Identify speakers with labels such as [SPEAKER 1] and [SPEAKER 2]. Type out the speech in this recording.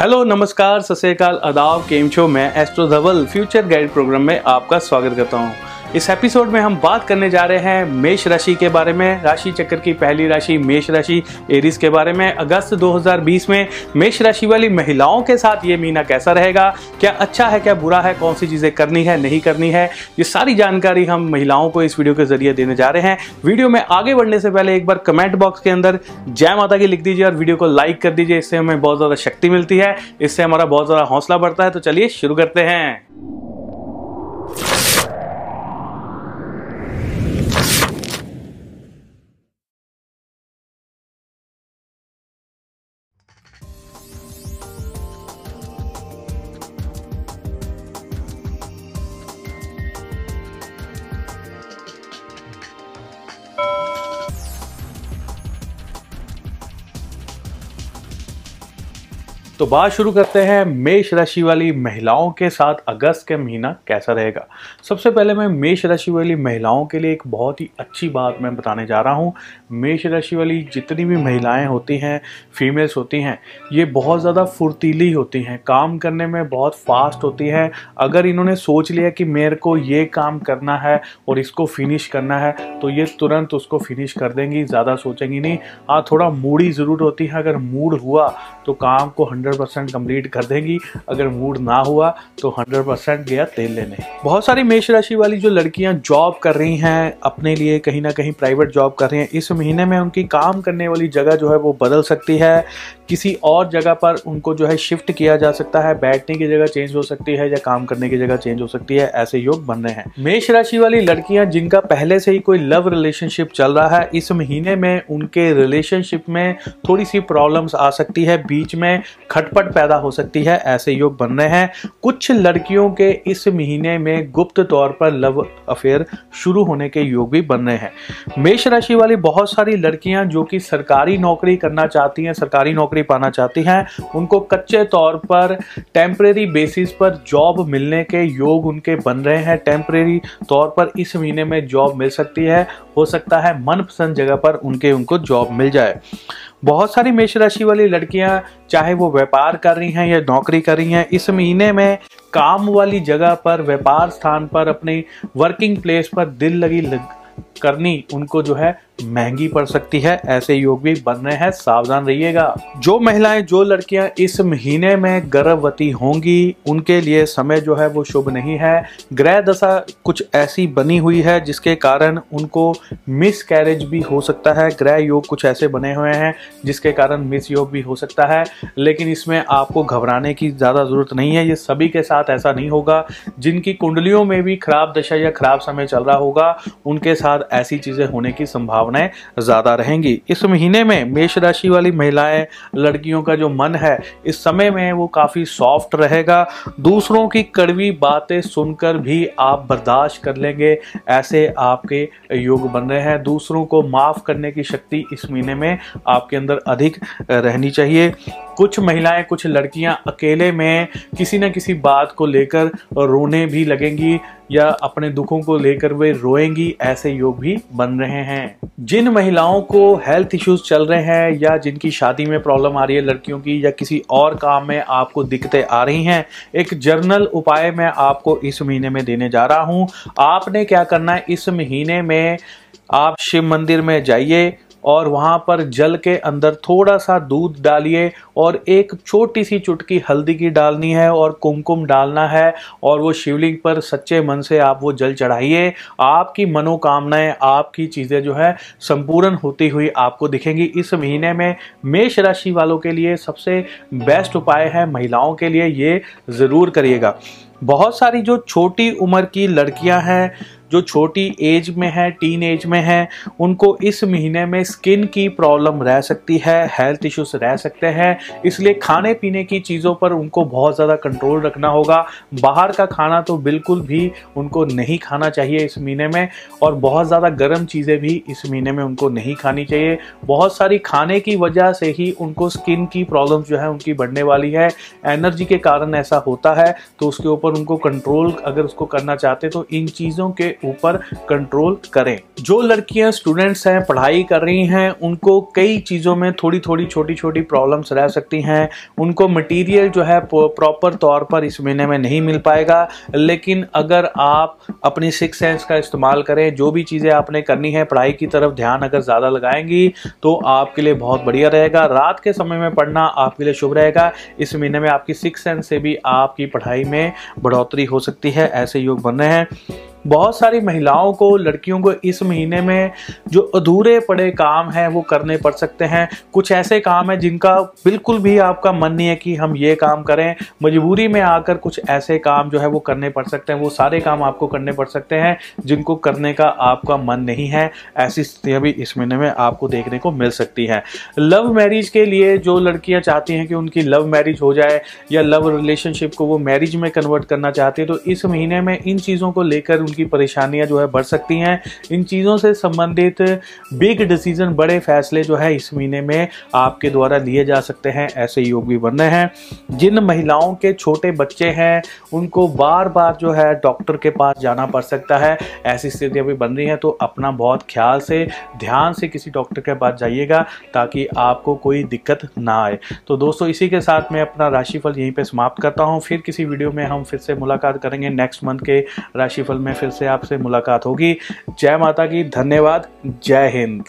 [SPEAKER 1] Hello, नमस्कार, सत श्रीकाल अदाव केम शो मैं astro Dhaval future guide program में आपका स्वागत करता हूँ। इस एपिसोड में हम बात करने जा रहे हैं मेष राशि के बारे में, राशि चक्र की पहली राशि, मेष राशि, एरिस के बारे में। अगस्त 2020 में मेष राशि वाली महिलाओं के साथ ये महीना कैसा रहेगा? क्या अच्छा है, क्या बुरा है? कौन सी चीज़ें करनी है, नहीं करनी है? ये सारी जानकारी हम महिलाओं को इस वीडियो के ज़रिए देने जा रहे हैं। वीडियो में आगे बढ़ने से पहले एक बार कमेंट बॉक्स के अंदर जय माता की लिख दीजिए और वीडियो को लाइक कर दीजिए। इससे हमें बहुत ज़्यादा शक्ति मिलती है। इससे हमारा बहुत ज़्यादा हौसला बढ़ता है। तो चलिए शुरू करते हैं। तो बात शुरू करते हैं मेष राशि वाली महिलाओं के साथ अगस्त के महीना कैसा रहेगा। सबसे पहले मैं मेष राशि वाली महिलाओं के लिए एक बहुत ही अच्छी बात मैं बताने जा रहा हूँ। मेष राशि वाली जितनी भी महिलाएँ होती हैं फीमेल्स होती हैं, ये बहुत ज़्यादा फुर्तीली होती हैं। काम करने में बहुत फास्ट होती हैं। अगर इन्होंने सोच लिया कि मेरे को ये काम करना है और इसको फिनिश करना है तो ये तुरंत उसको फिनिश कर देंगी, ज़्यादा सोचेंगी नहीं। हाँ थोड़ा मूडी ज़रूर होती है। अगर मूड हुआ तो काम को हंड्रेड हंड्रेड परसेंट कंप्लीट कर देंगी। अगर मूड ना हुआ तो हंड्रेड परसेंट गया तेल लेने। बहुत सारी मेष राशि वाली जो लड़कियाँ जॉब कर रही हैं, अपने लिए कहीं ना कहीं प्राइवेट जॉब कर रही हैं, इस महीने में उनकी काम करने वाली जगह जो है वो बदल सकती है। किसी और जगह पर उनको जो है शिफ्ट किया जा सकता है, बैठने की जगह चेंज हो सकती है या काम करने की जगह चेंज हो सकती है, ऐसे योग बन रहे हैं। मेष राशि वाली लड़कियाँ जिनका पहले से ही कोई लव रिलेशनशिप चल रहा है, इस महीने में उनके रिलेशनशिप में थोड़ी सी प्रॉब्लम्स आ सकती है। बीच में खटपट पैदा हो सकती है, ऐसे योग बन रहे हैं। कुछ लड़कियों के इस महीने में गुप्त तौर पर लव अफेयर शुरू होने के योग भी बन रहे हैं। मेष राशि वाली बहुत सारी लड़कियाँ जो कि सरकारी नौकरी करना चाहती हैं, सरकारी नौकरी पाना चाहती हैं, उनको कच्चे तौर पर टेम्परेरी बेसिस पर जॉब मिलने के योग उनके बन रहे हैं। टेम्परेरी तौर पर इस महीने में जॉब मिल सकती है, हो सकता है मनपसंद जगह पर उनके उनको जॉब मिल जाए। बहुत सारी मेष राशि वाली लड़कियाँ चाहे वो व्यापार कर रही हैं या नौकरी कर रही हैं इस महीने में काम वाली जगह पर व्यापार स्थान पर अपनी वर्किंग प्लेस पर दिल लगी लग, करनी उनको जो है महँगी पड़ सकती है, ऐसे योग भी बन रहे हैं, सावधान रहिएगा। जो महिलाएँ, जो लड़कियाँ इस महीने में गर्भवती होंगी, उनके लिए समय जो है वो शुभ नहीं है। ग्रह दशा कुछ ऐसी बनी हुई है, जिसके कारण उनको मिस कैरेज भी हो सकता है। ग्रह योग कुछ ऐसे बने हुए हैं, जिसके कारण मिस योग भी हो सकता है। लेकिन इसमें आपको घबराने की ज़्यादा ज़रूरत नहीं है, ये सभी के साथ ऐसा नहीं होगा। जिनकी कुंडलियों में भी खराब दशा या खराब समय चल रहा होगा, उनके साथ ऐसी चीज़ें होने की संभावना संभावनाएँ ज़्यादा रहेंगी। इस महीने में मेष राशि वाली महिलाएँ, लड़कियों का जो मन है, इस समय में वो काफ़ी सॉफ्ट रहेगा। दूसरों की कड़वी बातें सुनकर भी आप बर्दाश्त कर लेंगे, ऐसे आपके योग बन रहे हैं। दूसरों को माफ़ करने की शक्ति इस महीने में आपके अंदर अधिक रहनी चाहिए। कुछ महिलाएँ, कुछ लड़कियाँ अकेले में किसी न किसी बात को लेकर रोने भी लगेंगी या अपने दुखों को लेकर वे रोएँगी, ऐसे योग भी बन रहे हैं। जिन महिलाओं को हेल्थ इश्यूज़ चल रहे हैं या जिनकी शादी में प्रॉब्लम आ रही है, लड़कियों की या किसी और काम में आपको दिक्कतें आ रही हैं, एक जर्नल उपाय मैं आपको इस महीने में देने जा रहा हूँ। आपने क्या करना है? इस महीने में आप शिव मंदिर में जाइए और वहाँ पर जल के अंदर थोड़ा सा दूध डालिए और एक छोटी सी चुटकी हल्दी की डालनी है और कुमकुम डालना है और वो शिवलिंग पर सच्चे मन से आप वो जल चढ़ाइए। आपकी मनोकामनाएँ, आपकी चीज़ें जो है संपूर्ण होती हुई आपको दिखेंगी। इस महीने में मेष राशि वालों के लिए सबसे बेस्ट उपाय है महिलाओं के लिए ये ज़रूर करिएगा। बहुत सारी जो छोटी उम्र की लड़कियाँ हैं जो छोटी एज में है टीन एज में है, उनको इस महीने में स्किन की प्रॉब्लम रह सकती है हेल्थ इश्यूज़ रह सकते हैं। इसलिए खाने पीने की चीज़ों पर उनको बहुत ज़्यादा कंट्रोल रखना होगा। बाहर का खाना तो बिल्कुल भी उनको नहीं खाना चाहिए इस महीने में, और बहुत ज़्यादा गर्म चीज़ें भी इस महीने में उनको नहीं खानी चाहिए। बहुत सारी खाने की वजह से ही उनको स्किन की प्रॉब्लम जो है उनकी बढ़ने वाली है। एनर्जी के कारण ऐसा होता है तो उसके ऊपर उनको कंट्रोल अगर उसको करना चाहते तो इन चीज़ों के ऊपर कंट्रोल करें। जो लड़कियाँ स्टूडेंट्स हैं, पढ़ाई कर रही हैं, उनको कई चीज़ों में थोड़ी थोड़ी छोटी छोटी प्रॉब्लम्स रह सकती हैं। उनको मटेरियल जो है प्रॉपर तौर पर इस महीने में नहीं मिल पाएगा। लेकिन अगर आप अपनी सिक्स सेंस का इस्तेमाल करें, जो भी चीज़ें आपने करनी है, पढ़ाई की तरफ़ ध्यान अगर ज़्यादा लगाएँगी तो आपके लिए बहुत बढ़िया रहेगा। रात के समय में पढ़ना आपके लिए शुभ रहेगा। इस महीने में आपकी सिक्स सेंस से भी आपकी पढ़ाई में बढ़ोतरी हो सकती है, ऐसे योग बन रहे हैं। बहुत सारी महिलाओं को, लड़कियों को इस महीने में जो अधूरे पड़े काम हैं, वो करने पड़ सकते हैं। कुछ ऐसे काम हैं जिनका बिल्कुल भी आपका मन नहीं है कि हम ये काम करें। मजबूरी में आकर कुछ ऐसे काम जो है वो करने पड़ सकते हैं। वो सारे काम आपको करने पड़ सकते हैं, जिनको करने का आपका मन नहीं है। ऐसी स्थितियाँ भी इस महीने में आपको देखने को मिल सकती हैं। लव मैरिज के लिए जो लड़कियाँ चाहती हैं कि उनकी लव मैरिज हो जाए या लव रिलेशनशिप को वो मैरिज में कन्वर्ट करना चाहती है तो इस महीने में इन चीज़ों को लेकर उनकी परेशानियाँ जो है बढ़ सकती हैं। इन चीज़ों से संबंधित बिग डिसीज़न बड़े फैसले जो है इस महीने में आपके द्वारा लिए जा सकते हैं, ऐसे योग भी बन रहे हैं। जिन महिलाओं के छोटे बच्चे हैं, उनको बार बार जो है डॉक्टर के पास जाना पड़ सकता है। ऐसी स्थितियाँ भी बन रही हैं तो अपना बहुत ख्याल से, ध्यान से किसी डॉक्टर के पास जाइएगा, ताकि आपको कोई दिक्कत ना आए। तो दोस्तों, इसी के साथ मैं अपना राशिफल यहीं पर समाप्त करता हूँ। फिर किसी वीडियो में हम फिर से मुलाकात करेंगे नेक्स्ट मंथ के राशिफल में। फिर से आपसे मुलाकात होगी। जय माता की धन्यवाद। जय हिंद।